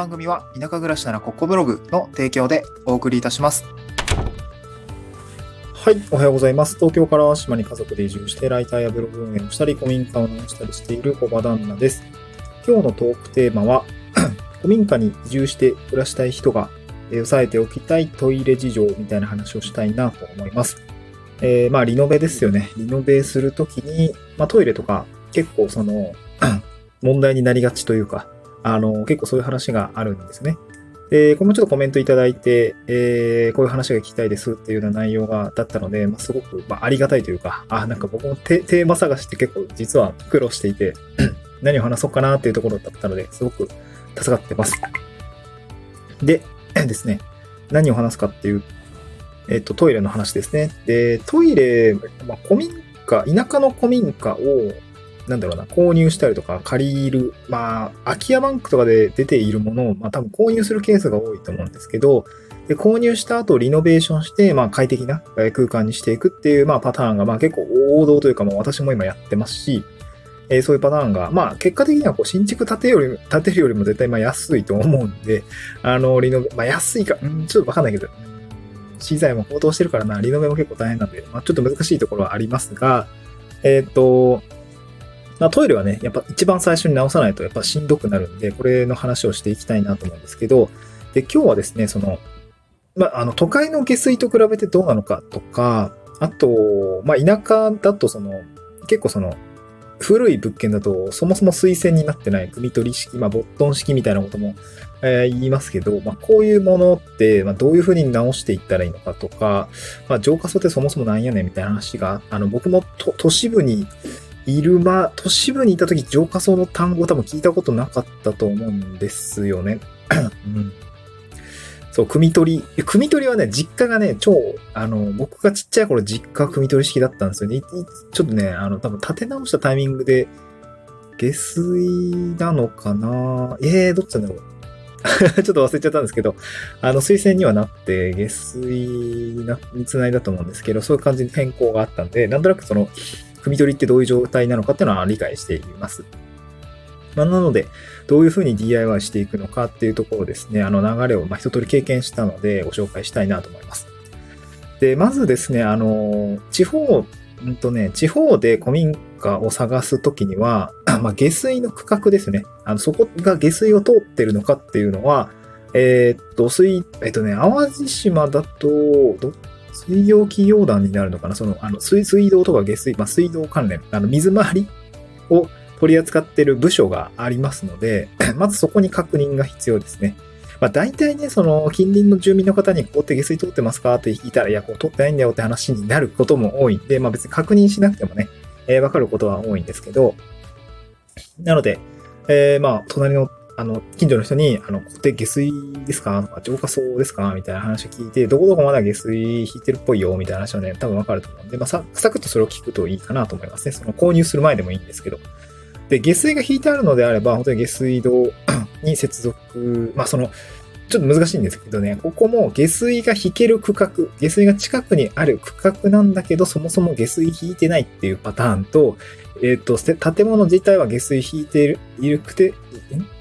番組は田舎暮らしならここブログの提供でお送りいたします。はい、おはようございます。東京から島に家族で移住して、ライターやブログ運営をしたり、古民家を直したりしている小場旦那です。今日のトークテーマは、古民家に移住して暮らしたい人が、えー押さえておきたいトイレ事情みたいな話をしたいなと思います。えーまあ、リノベですよね。リノベするときに、まあ、トイレとか結構その、問題になりがちというか、あの、結構そういう話があるんですね。で、これもちょっとコメントいただいて、えーこういう話が聞きたいですっていうような内容がだったので、まあ、すごく、まあ、ありがたいというか、あ、なんか僕もテーマ探しって結構実は苦労していて、何を話そうかなっていうところだったので、すごく助かってます。で、ですね、何を話すかっていう、えっと、トイレの話ですね。で、トイレ、まあ、古民家、田舎の古民家を、なんだろうな、購入したりとか借りる、まあ、空き家バンクとかで出ているものを、まあ多分購入するケースが多いと思うんですけど、で購入した後リノベーションして、まあ快適なえー空間にしていくっていう、まあパターンが、まあ結構王道というか、まあ私も今やってますし、えーそういうパターンが、まあ結果的にはこう新築建てより、建てるよりも絶対まあ安いと思うんで、あの、リノベ、まあ安いか、うん、ちょっとわかんないけど、うん資材も高騰してるからな、リノベも結構大変なんで、まあちょっと難しいところはありますが、えっ、と、まあ、トイレはね、やっぱ一番最初に直さないとやっぱしんどくなるんで、これの話をしていきたいなと思うんですけど、で、今日はですね、その、まあ、あの、都会の下水と比べてどうなのかとか、あと、まあ、田舎だとその、結構その、古い物件だと、そもそも水洗になってない、組取り式、まあ、ボットン式みたいなことも、えー言いますけど、まあ、こういうものって、まあ、どういう風に直していったらいいのかとか、まあ、浄化槽ってそもそもなんやねんみたいな話が、あの、僕も都市部にいる、まあ、都市部にいた時、浄化槽の単語多分聞いたことなかったと思うんですよね。うんそう、組取り。組取りはね、実家がね、超、あの、僕がちっちゃい頃実家組取り式だったんですよね。ちょっとね、あの、多分建て直したタイミングで、下水なのかな？えー、どっちなんだろう。ちょっと忘れちゃったんですけど、あの、推薦にはなって、下水なにつないだと思うんですけど、そういう感じに変更があったんで、なんとなくその、組取りってどういう状態なのかっていうのは理解しています。まあ、なので、どういうふうに DIY していくのかっていうところですね、あの流れをまあ一通り経験したのでご紹介したいなと思います。で、まずですね、あの、地方、うんとね、地方で古民家を探すときには、まあ、下水の区画ですね。あの、そこが下水を通ってるのかっていうのは、えーっと、水、えっとね、淡路島だと、ど水道企業団になるのかな？その、あの、水、水道とか下水、まあ、水道関連、あの、水回りを取り扱ってる部署がありますので、まずそこに確認が必要ですね。まあ、大体ね、その、近隣の住民の方に、ここって下水通ってますか？って聞いたら、いや、こう通ってないんだよって話になることも多いんで、まあ別に確認しなくてもね、えーわかることは多いんですけど、なので、えーまあ、隣の、あの、近所の人に、あの、ここって下水ですか？とか、浄化槽ですか？みたいな話を聞いて、どこどこまだ下水引いてるっぽいよみたいな話はね、多分わかると思うんで、まあ、サクッとそれを聞くといいかなと思いますね。その購入する前でもいいんですけど。で、下水が引いてあるのであれば、本当に下水道 に接続、まあその、ちょっと難しいんですけどね、ここも下水が引ける区画、下水が近くにある区画なんだけど、そもそも下水引いてないっていうパターンと、えっ、と、建物自体は下水引いている、いるくて、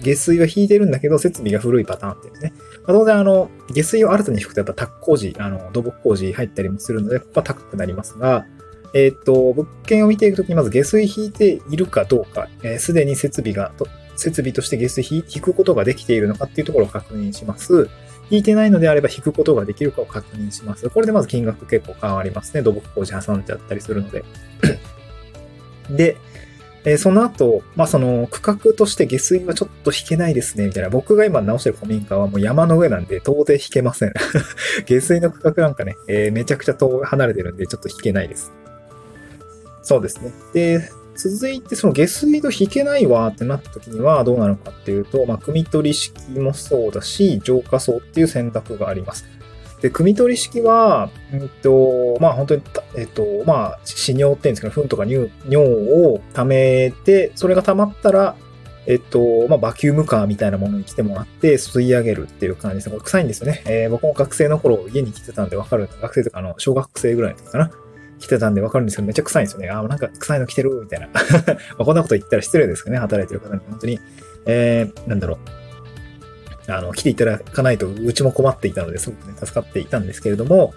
下水は引いてるんだけど、設備が古いパターンっていうね。まあ、当然、あの、下水を新たに引くとやっぱタッ工事、あの、土木工事入ったりもするので、ここは高くなりますが、えっ、と、物件を見ていくときにまず下水引いているかどうか、えーすでに設備が、設備として下水引くことができているのかっていうところを確認します。引いてないのであれば引くことができるかを確認します。これでまず金額結構変わりますね。土木工事挟んじゃったりするので。で、えーその後、まあ、その区画として下水はちょっと引けないですね、みたいな。僕が今直してる古民家はもう山の上なんで到底引けません。下水の区画なんかね、えーめちゃくちゃ遠離れてるんでちょっと引けないです。そうですね。で、続いてその下水道引けないわってなった時にはどうなのかっていうと、まあ、組取り式もそうだし、浄化槽っていう選択があります。で、組取り式は、うんと、まあ本当に、えっと、まあ、死尿っていうんですかね、糞とか尿尿を溜めて、それが溜まったら、えっと、まあ、バキュームカーみたいなものに来てもらって吸い上げるっていう感じです。これ臭いんですよね。えー僕も学生の頃家に来てたんでわかる。学生とかあの、小学生ぐらいの時かな。来てたんでわかるんですけど、めっちゃ臭いんですよね。あー、なんか臭いの来てるみたいな。まあこんなこと言ったら失礼ですかね。働いてる方に。本当に、えー、なんだろう。あの、来ていただかないと、うちも困っていたので、すごくね、助かっていたんですけれども、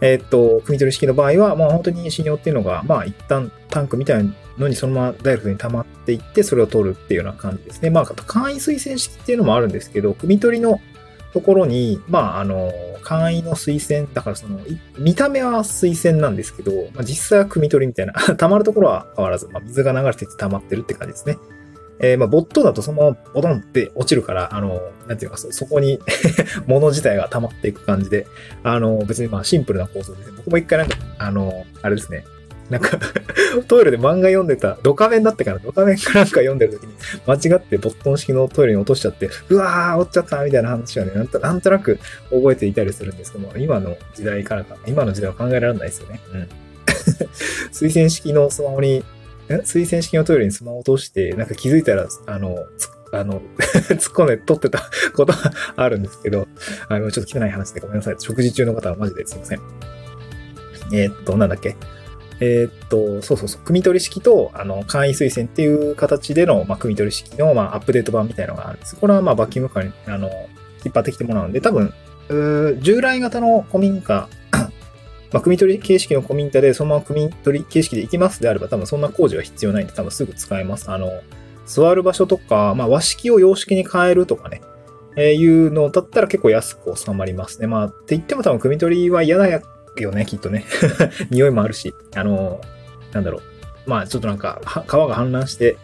えっと、組み取り式の場合は、まあ本当に信用っていうのが、まあ一旦タンクみたいなのにそのままダイレクトに溜まっていって、それを取るっていうような感じですね。まあ、簡易推薦式っていうのもあるんですけど、組み取りのところに、まあ、あの、簡易の推薦、だからその、見た目は推薦なんですけど、まあ、実際は組取りみたいな、溜まるところは変わらず、まあ、水が流れてて溜まってるって感じですね。えー、まあ、ボットだとそのままボトンって落ちるから、あの、なんていうか、そこに 物自体が溜まっていく感じで、あの、別にまあシンプルな構造ですね。僕も一回なんか、あの、あれですね、なんかトイレで漫画読んでた、ドカメンだってから、ドカメンかなんか読んでる時に、間違ってボットン式のトイレに落としちゃって、うわー、落ちちゃったみたいな話はね、なんとなんとなく覚えていたりするんですけども、今の時代からか、今の時代は考えられないですよね。うん。推薦式のスマホに推薦式のトイレにスマホ落として、なんか気づいたら、あの、あの、突っ込んで撮ってた ことがあるんですけど、あの、ちょっと汚い話でごめんなさい。食事中の方はマジですいません。えー、っと、なんだっけ？えー、っと、そうそうそう、組取り式と、あの、簡易推薦っていう形での、まあ、組取り式の、まあ、アップデート版みたいのがあるんです。これは、まあ、バッキングカーに、あの、引っ張ってきてもらうんで、多分、従来型の古民家 まあ、組取り形式のコミンタで、そのまま組み取り形式で行きますであれば、多分そんな工事は必要ないんで、多分すぐ使えます。あの、座る場所とか、まあ、和式を洋式に変えるとかね、えー、いうのだったら結構安く収まりますね。まあ、って言っても多分組み取りは嫌だよね、きっとね。匂いもあるし、あの、なんだろう。まあ、ちょっとなんか、川が氾濫して、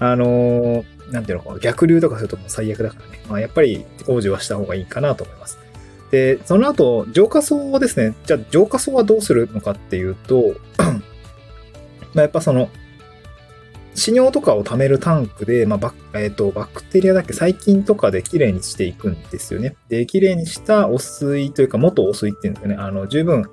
あのなんていうのか、逆流とかするともう最悪だからね。まあ、やっぱり工事はした方がいいかなと思います。で、その後、浄化層ですね。じゃあ、浄化層はどうするのかっていうと、まあやっぱその、死尿とかを貯めるタンクで、まあバえっ、ー、と、バクテリアだっけ、細菌とかできれいにしていくんですよね。で、きれいにした汚水というか、元汚水っていうんですよね。あの、十分、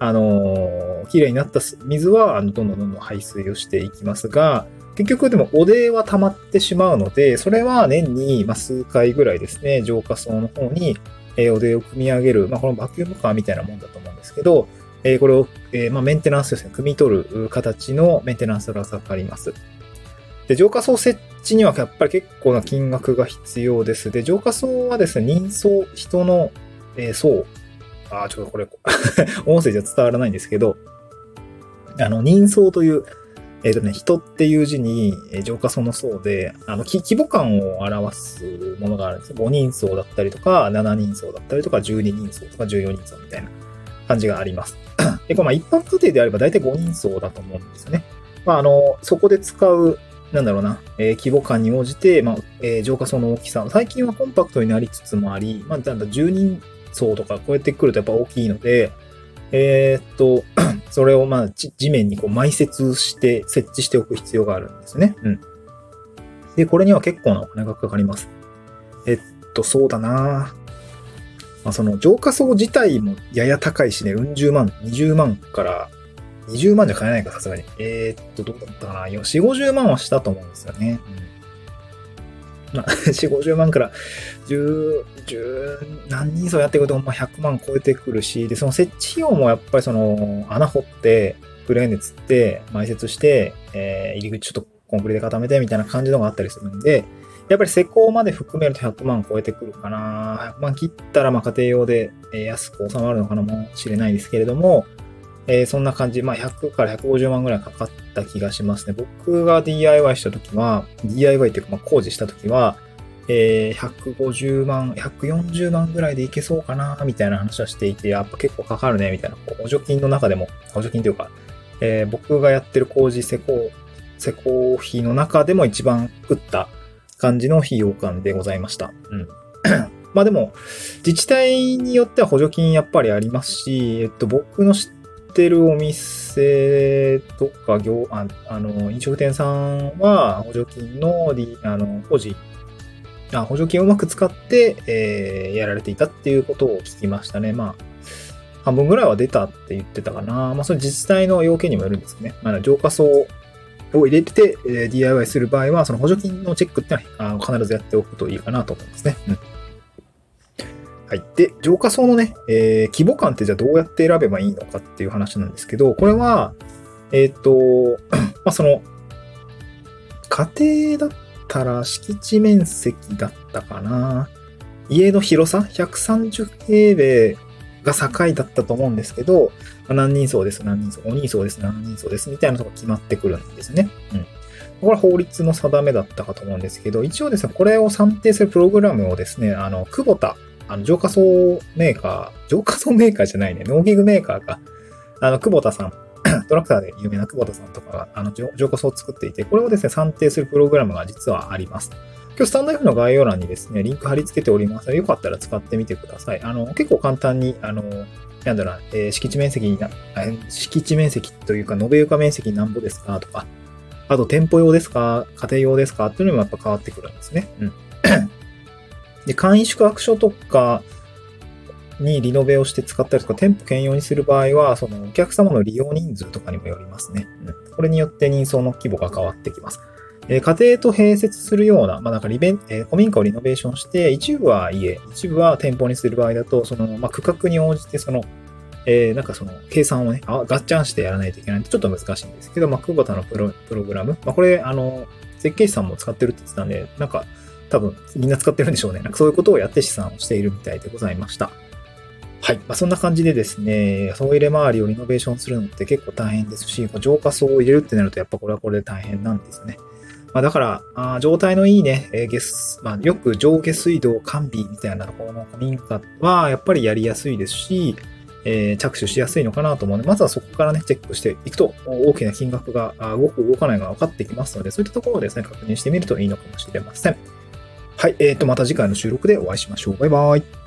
あのきれいになった水は、あの、どんどんどんどん排水をしていきますが、結局でもおでは溜まってしまうので、それは年に、ま数回ぐらいですね、浄化層の方にえおでを組み上げる、まあ、このバキュームカーみたいなもんだと思うんですけど、えこれを、えまあ、メンテナンスですね、組み取る形のメンテナンスがかかります。で、浄化層設置にはやっぱり結構な金額が必要です。で、浄化層はですね、人相、人の、えー、層、あ、ちょっとこれ、音声じゃ伝わらないんですけど、あの、人相という、えっ、ー、とね、人っていう字に、えー、浄化層の層で、あの、規模感を表すものがあるんですよ。5人層だったりとか、7人層だったりとか、12人層とか、14人層みたいな感じがあります。で、これまあ一般家庭であれば大体5人層だと思うんですよね。まあ、あの、そこで使う、なんだろうな、えー、規模感に応じて、まあ、えー、浄化層の大きさ、最近はコンパクトになりつつもあり、まあ、なんだ、10人層とか超えてくるとやっぱ大きいので、えー、っと、それをまあ地面にこう埋設して設置しておく必要があるんですね。うん。で、これには結構なお金がかかります。えっと、そうだなまあ、その浄化層自体もやや高いしね、うん十万、20万から20万じゃ買えないか、さすがに。えー、っと、どうだったかな ?4、50万はしたと思うんですよね。うんまあ、4、50万から10、10何人層やっていくと、まあ、100万超えてくるし、で、その設置費用もやっぱりその、穴掘って、クレーンで釣って、埋設して、えー、入り口ちょっとコンクリで固めてみたいな感じのがあったりするんで、やっぱり施工まで含めると100万超えてくるかな。100万切ったら、まあ家庭用で安く収まるのかもしれないですけれども、えー、そんな感じ、まあ、100から150万ぐらいかかった気がしますね。僕が DIY した時は、DIY っていうか、まあ、工事した時は、えー、150万、140万ぐらいでいけそうかな、みたいな話はしていて、やっぱ結構かかるね、みたいな。補助金の中でも、補助金というか、えー、僕がやってる工事施工、施工費の中でも一番食った感じの費用感でございました。うん。まあでも、自治体によっては補助金やっぱりありますし、えっと、僕の知ってるお店とか業、ああの、飲食店さんは補助金の、あの、工事、あ補助金をうまく使って、えー、やられていたっていうことを聞きましたね。まあ、半分ぐらいは出たって言ってたかな。まあ、それ自治体の要件にもよるんですね。まあ、浄化層を入れて、えー、DIY する場合は、その補助金のチェックってのは必ずやっておくといいかなと思いますね。うんはい。で、浄化層のね、えー、規模感ってじゃあどうやって選べばいいのかっていう話なんですけど、これは、えっ、ー、と、まあ、その、家庭だったら敷地面積だったかな。家の広さ、130平米が境だったと思うんですけど、何人層です、何人層、5人層です、何人層です、みたいなのが決まってくるんですね。うん。これは法律の定めだったかと思うんですけど、一応ですね、これを算定するプログラムをですね、あの、久保田、あの、浄化層メーカー、浄化層メーカーじゃないね、農機具メーカーが、あの、久保田さん、トラクターで有名な久保田さんとかが、あの、浄化層を作っていて、これをですね、算定するプログラムが実はあります。今日スタンド F の概要欄にですね、リンク貼り付けておりますので、よかったら使ってみてください。あの、結構簡単に、あの、なんだろうな、えー、敷地面積にな、敷地面積というか、延べ床面積なんぼですかとか、あと店舗用ですか家庭用ですかっていうのもやっぱ変わってくるんですね。うん。で、簡易宿泊所とかにリノベをして使ったりとか、店舗兼用にする場合は、そのお客様の利用人数とかにもよりますね。うん。これによって人相の規模が変わってきます。え家庭と併設するような、まあ、なんかリベン、えー、古民家をリノベーションして、一部は家、一部は店舗にする場合だと、その、まあ、区画に応じて、その、えー、なんかその、計算をね、あガッチャンしてやらないといけないんで、ちょっと難しいんですけど、まあ、久保田のプロプログラム、まあ、これ、あの、設計士さんも使ってるって言ってたんで、なんか、多分、みんな使ってるんでしょうね。なんかそういうことをやって試算をしているみたいでございました。はい。まあ、そんな感じでですね、総入れ周りをリノベーションするのって結構大変ですし、浄化層を入れるってなると、やっぱこれはこれで大変なんですね。まあ、だから、あ状態のいいね、えー、下まあ、よく上下水道完備みたいなところの古民家はやっぱりやりやすいですし、えー、着手しやすいのかなと思うので、まずはそこからね、チェックしていくと、大きな金額が動く、動かないが分かってきますので、そういったところをですね、確認してみるといいのかもしれません。はい、えーと、また次回の収録でお会いしましょう。バイバイ。